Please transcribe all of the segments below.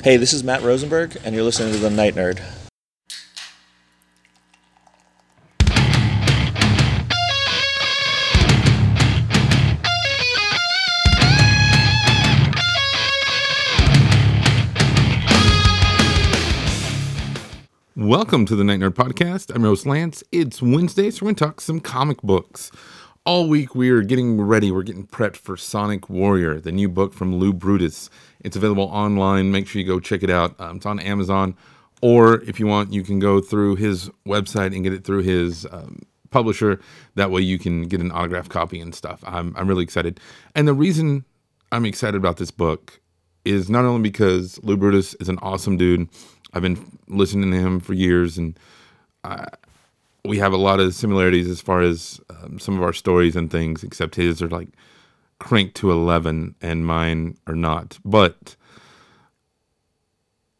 Hey, this is Matt Rosenberg, and you're listening to The Night Nerd. Welcome to the Night Nerd Podcast. I'm Rose Lance. It's Wednesday, so we're going to talk some comic books. All week we are getting ready. We're getting prepped for Sonic Warrior, the new book from Lou Brutus. It's available online. Make sure you go check it out. Um, it's on Amazon, or if you want, you can go through his website and get it through his um, publisher. That way, you can get an autographed copy and stuff. I'm I'm really excited, and the reason I'm excited about this book is not only because Lou Brutus is an awesome dude. I've been listening to him for years, and I, we have a lot of similarities as far as um, some of our stories and things, except his are like cranked to 11 and mine are not. But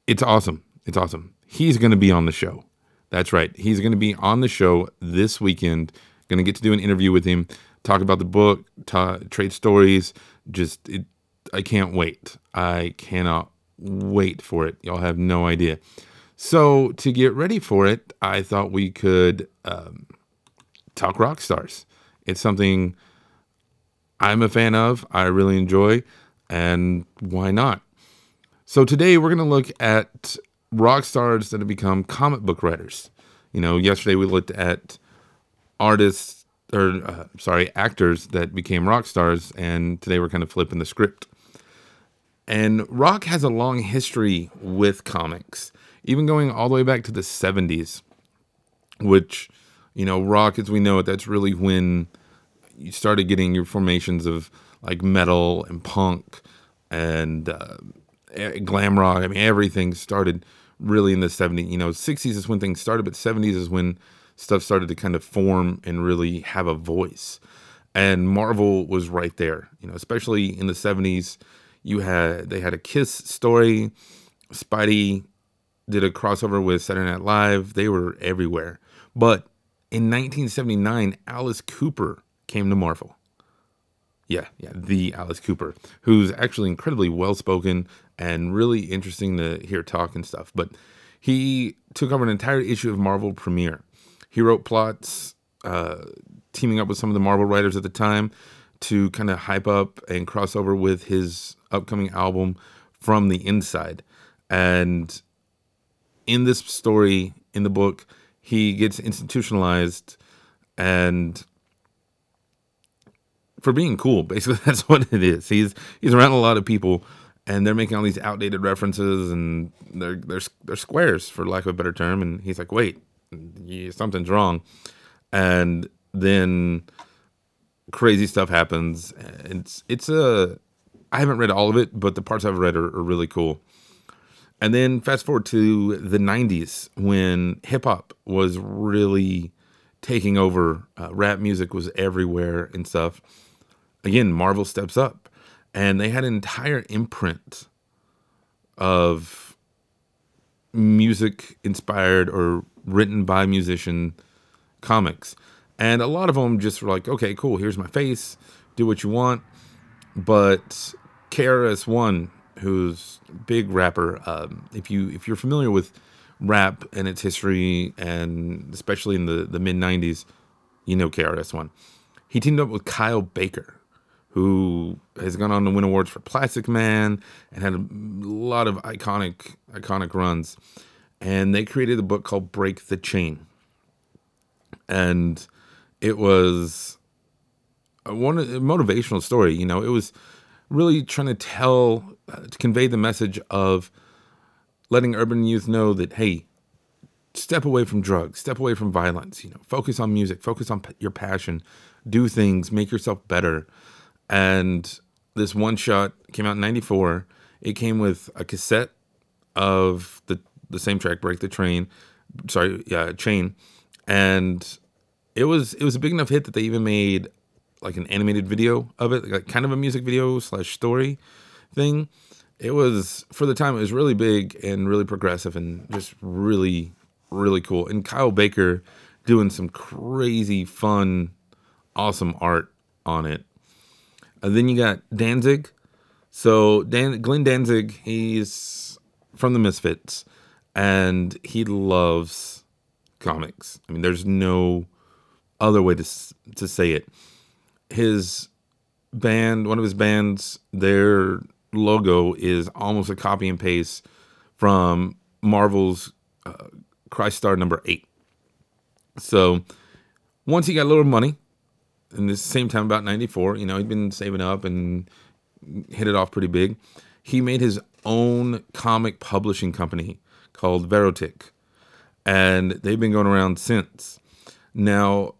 it's awesome. It's awesome. He's going to be on the show. That's right. He's going to be on the show this weekend. Going to get to do an interview with him, talk about the book, trade stories. Just, it, I can't wait. I cannot wait for it. Y'all have no idea. So, to get ready for it, I thought we could um, talk rock stars. It's something I'm a fan of, I really enjoy, and why not? So, today we're going to look at rock stars that have become comic book writers. You know, yesterday we looked at artists, or uh, sorry, actors that became rock stars, and today we're kind of flipping the script. And rock has a long history with comics, even going all the way back to the 70s, which, you know, rock as we know it, that's really when you started getting your formations of like metal and punk and uh, glam rock. I mean, everything started really in the 70s. You know, 60s is when things started, but 70s is when stuff started to kind of form and really have a voice. And Marvel was right there, you know, especially in the 70s you had they had a Kiss story. Spidey did a crossover with Saturday Night Live. They were everywhere. But in 1979, Alice Cooper came to Marvel. Yeah, yeah, the Alice Cooper, who's actually incredibly well spoken and really interesting to hear talk and stuff. But he took over an entire issue of Marvel Premiere. He wrote plots, uh, teaming up with some of the Marvel writers at the time to kind of hype up and cross over with his upcoming album from the inside. And in this story, in the book, he gets institutionalized and for being cool, basically that's what it is. He's he's around a lot of people and they're making all these outdated references and they're they're they're squares for lack of a better term and he's like, "Wait, something's wrong." And then crazy stuff happens. It's it's a I haven't read all of it, but the parts I've read are, are really cool. And then fast forward to the 90s when hip hop was really taking over, uh, rap music was everywhere and stuff. Again, Marvel steps up and they had an entire imprint of music inspired or written by musician comics. And a lot of them just were like, okay, cool, here's my face, do what you want. But KRS One, who's big rapper, um, if you if you're familiar with rap and its history, and especially in the the mid '90s, you know KRS One. He teamed up with Kyle Baker, who has gone on to win awards for Plastic Man and had a lot of iconic iconic runs. And they created a book called Break the Chain. And it was a one a motivational story. You know, it was really trying to tell, uh, to convey the message of letting urban youth know that, hey, step away from drugs, step away from violence, you know, focus on music, focus on p- your passion, do things, make yourself better. And this one shot came out in 94. It came with a cassette of the, the same track, Break the Train, sorry, yeah, Chain. And it was it was a big enough hit that they even made like an animated video of it, like kind of a music video slash story thing. It was for the time it was really big and really progressive and just really really cool. And Kyle Baker doing some crazy fun, awesome art on it. And then you got Danzig. So Dan Glenn Danzig, he's from the Misfits, and he loves comics. I mean, there's no other way to to say it. His band, one of his bands, their logo is almost a copy and paste from Marvel's uh, Crystar number eight. So once he got a little money, in the same time about 94 you know he'd been saving up and hit it off pretty big he made his own comic publishing company called Verotik and they've been going around since now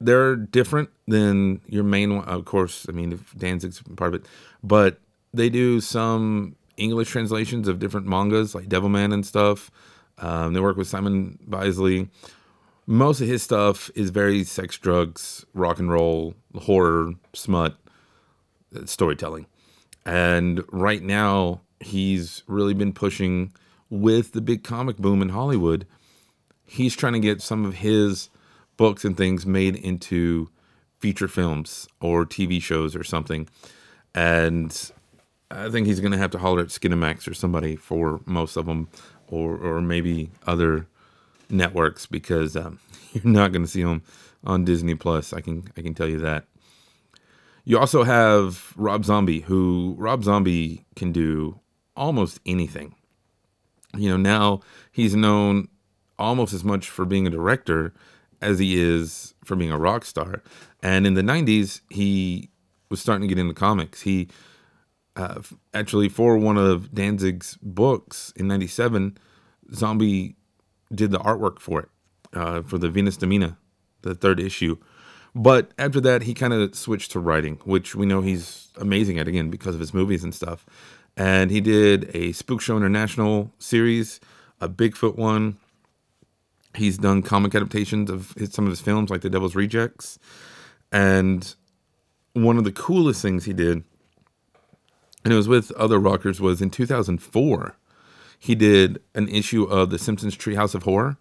they're different than your main one of course i mean danzig's part of it but they do some english translations of different mangas like devilman and stuff um, they work with simon bisley most of his stuff is very sex, drugs, rock and roll, horror, smut, storytelling. And right now, he's really been pushing with the big comic boom in Hollywood. He's trying to get some of his books and things made into feature films or TV shows or something. And I think he's going to have to holler at Skinamax or somebody for most of them, or or maybe other networks because um, you're not going to see them on Disney Plus. I can I can tell you that. You also have Rob Zombie, who Rob Zombie can do almost anything. You know, now he's known almost as much for being a director as he is for being a rock star. And in the 90s, he was starting to get into comics. He uh, actually, for one of Danzig's books in 97, Zombie did the artwork for it uh, for the Venus Domina, the third issue. But after that, he kind of switched to writing, which we know he's amazing at again because of his movies and stuff. And he did a Spook Show International series, a Bigfoot one. He's done comic adaptations of his, some of his films, like The Devil's Rejects. And one of the coolest things he did, and it was with other rockers, was in 2004 he did an issue of The Simpsons Treehouse of Horror.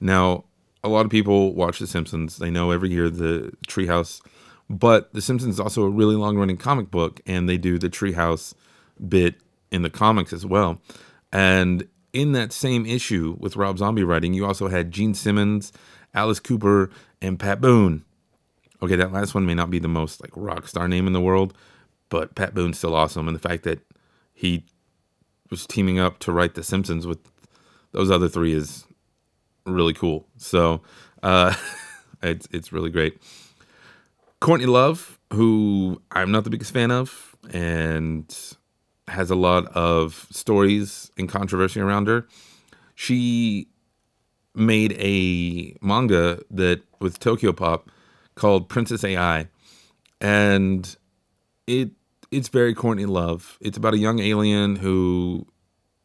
Now, a lot of people watch The Simpsons. They know every year the Treehouse, but The Simpsons is also a really long running comic book, and they do the Treehouse bit in the comics as well. And in that same issue with Rob Zombie writing, you also had Gene Simmons, Alice Cooper, and Pat Boone. Okay, that last one may not be the most like rock star name in the world, but Pat Boone's still awesome. And the fact that he was teaming up to write The Simpsons with those other three is really cool. So uh, it's it's really great. Courtney Love, who I'm not the biggest fan of, and has a lot of stories and controversy around her. She made a manga that with Tokyo Pop called Princess AI, and it it's very Courtney Love. It's about a young alien who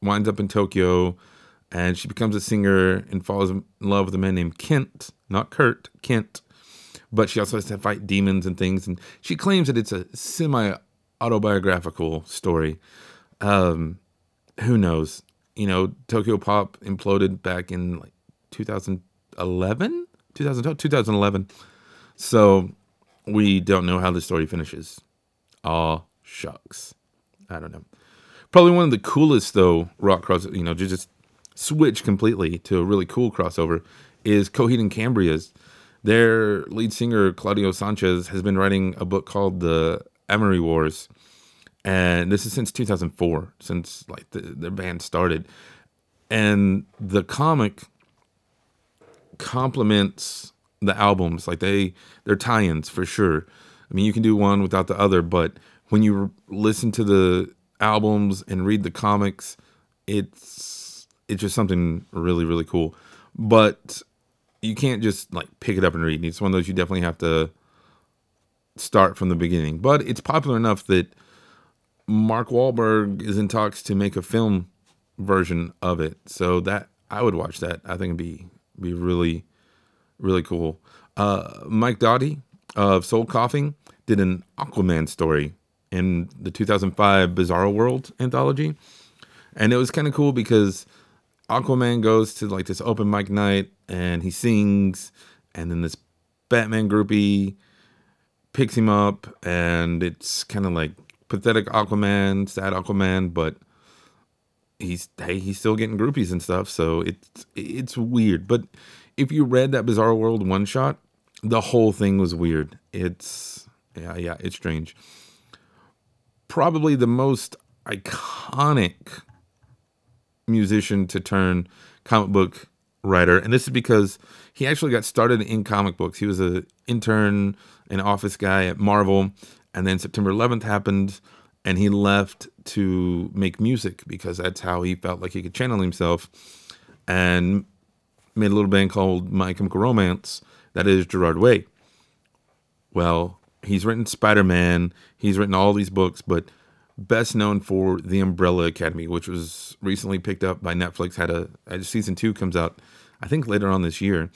winds up in Tokyo and she becomes a singer and falls in love with a man named Kent, not Kurt, Kent. But she also has to fight demons and things. And she claims that it's a semi autobiographical story. Um, who knows? You know, Tokyo Pop imploded back in like 2011, 2012, 2011. So we don't know how the story finishes. Aw, shucks. I don't know. Probably one of the coolest though rock cross, you know, just switch completely to a really cool crossover is Coheed and Cambria's. Their lead singer Claudio Sanchez has been writing a book called The Amory Wars, and this is since 2004, since like the, their band started, and the comic complements the albums. Like they they're tie-ins for sure. I mean, you can do one without the other, but when you listen to the albums and read the comics, it's it's just something really really cool. But you can't just like pick it up and read. It's one of those you definitely have to start from the beginning. But it's popular enough that Mark Wahlberg is in talks to make a film version of it. So that I would watch that. I think it'd be be really really cool. Uh, Mike Doughty of Soul Coughing did an Aquaman story in the 2005 Bizarro World anthology, and it was kind of cool because Aquaman goes to like this open mic night and he sings, and then this Batman groupie picks him up, and it's kind of like pathetic Aquaman, sad Aquaman, but he's hey he's still getting groupies and stuff. So it's it's weird. But if you read that Bizarro World one shot, the whole thing was weird. It's yeah yeah it's strange. Probably the most iconic musician to turn comic book writer, and this is because he actually got started in comic books. He was an intern, an office guy at Marvel, and then September 11th happened, and he left to make music because that's how he felt like he could channel himself, and made a little band called My Chemical Romance. That is Gerard Way. Well, he's written Spider Man. He's written all these books, but best known for The Umbrella Academy, which was recently picked up by Netflix. Had a, season two comes out, I think later on this year,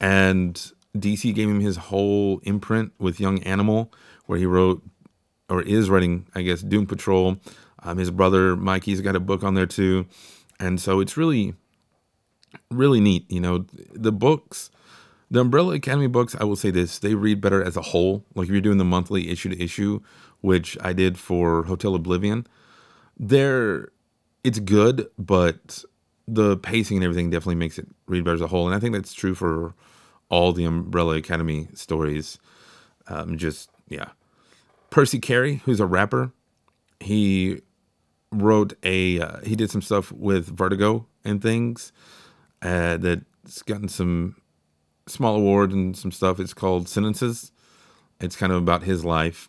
and DC gave him his whole imprint with Young Animal, where he wrote or is writing, I guess, Doom Patrol. Um, his brother Mikey's got a book on there too, and so it's really, really neat. You know, the books. The Umbrella Academy books, I will say this, they read better as a whole. Like if you're doing the monthly issue to issue, which I did for Hotel Oblivion, there it's good, but the pacing and everything definitely makes it read better as a whole. And I think that's true for all the Umbrella Academy stories. Um, just yeah. Percy Carey, who's a rapper, he wrote a uh, he did some stuff with Vertigo and things uh, that's gotten some small award and some stuff. It's called Sentences. It's kind of about his life.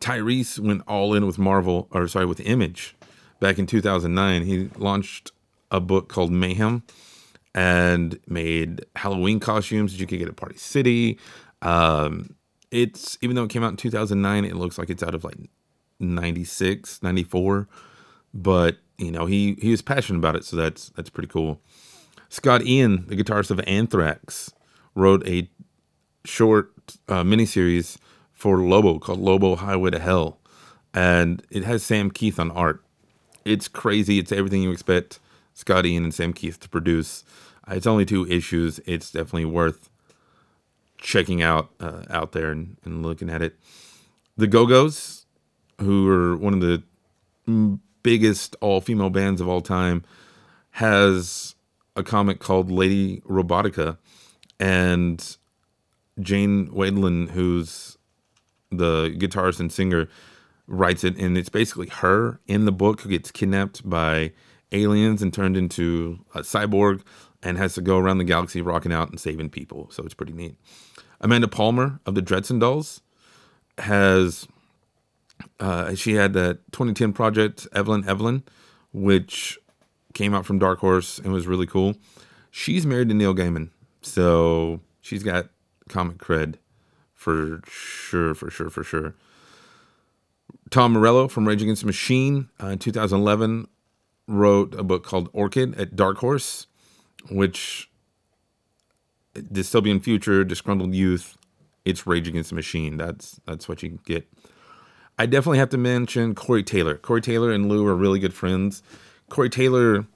Tyrese went all in with Marvel, or sorry, with Image back in 2009. He launched a book called Mayhem and made Halloween costumes that you could get at Party City. Um, it's even though it came out in 2009, it looks like it's out of like 96, 94. But you know, he he was passionate about it, so that's that's pretty cool. Scott Ian, the guitarist of Anthrax, wrote a short uh, miniseries for Lobo called Lobo Highway to Hell, and it has Sam Kieth on art. It's crazy. It's everything you expect Scott Ian and Sam Kieth to produce. Uh, it's only two issues. It's definitely worth checking out uh, out there and, and looking at it. The Go Go's, who are one of the biggest all female bands of all time, has a comic called Lady Robotica, and Jane Wiedlin, who's the guitarist and singer, writes it, and it's basically her in the book who gets kidnapped by aliens and turned into a cyborg and has to go around the galaxy rocking out and saving people. So it's pretty neat. Amanda Palmer of the Dresden Dolls has uh, she had that 2010 project Evelyn Evelyn, which came out from Dark Horse and was really cool. She's married to Neil Gaiman, so she's got comic cred for sure, for sure, for sure. Tom Morello from Rage Against the Machine uh, in 2011 wrote a book called Orchid at Dark Horse, which dystopian future, disgruntled youth. It's Rage Against the Machine. That's that's what you get. I definitely have to mention Corey Taylor. Corey Taylor and Lou are really good friends. Corey Taylor,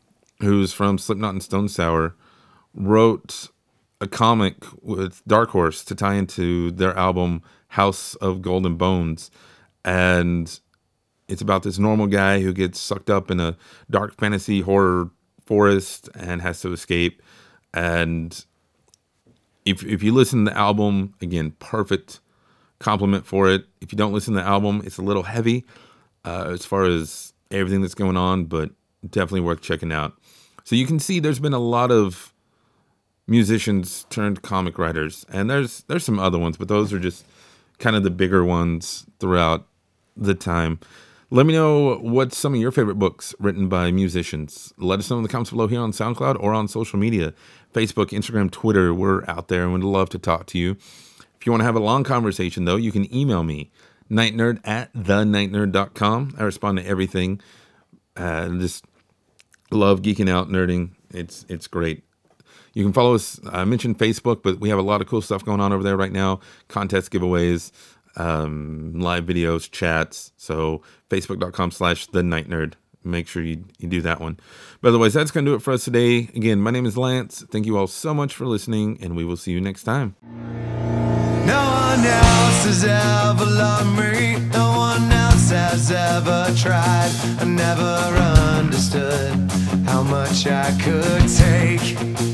who's from Slipknot and Stone Sour, wrote a comic with Dark Horse to tie into their album House of Golden Bones. And it's about this normal guy who gets sucked up in a dark fantasy horror forest and has to escape. And if, if you listen to the album, again, perfect compliment for it. If you don't listen to the album, it's a little heavy uh, as far as everything that's going on, but definitely worth checking out. So you can see there's been a lot of musicians turned comic writers, and there's there's some other ones, but those are just kind of the bigger ones throughout the time. Let me know what some of your favorite books written by musicians. Let us know in the comments below here on SoundCloud or on social media Facebook, Instagram, Twitter. We're out there and we'd love to talk to you. If you want to have a long conversation, though, you can email me, nightnerd at thenightnerd.com. I respond to everything. Uh, just love geeking out, nerding. It's it's great. You can follow us. I mentioned Facebook, but we have a lot of cool stuff going on over there right now contests, giveaways, um, live videos, chats. So facebook.com slash the night nerd. Make sure you, you do that one. But otherwise, that's going to do it for us today. Again, my name is Lance. Thank you all so much for listening, and we will see you next time. No one else has ever loved me. No one else has ever tried. I never understood how much I could take.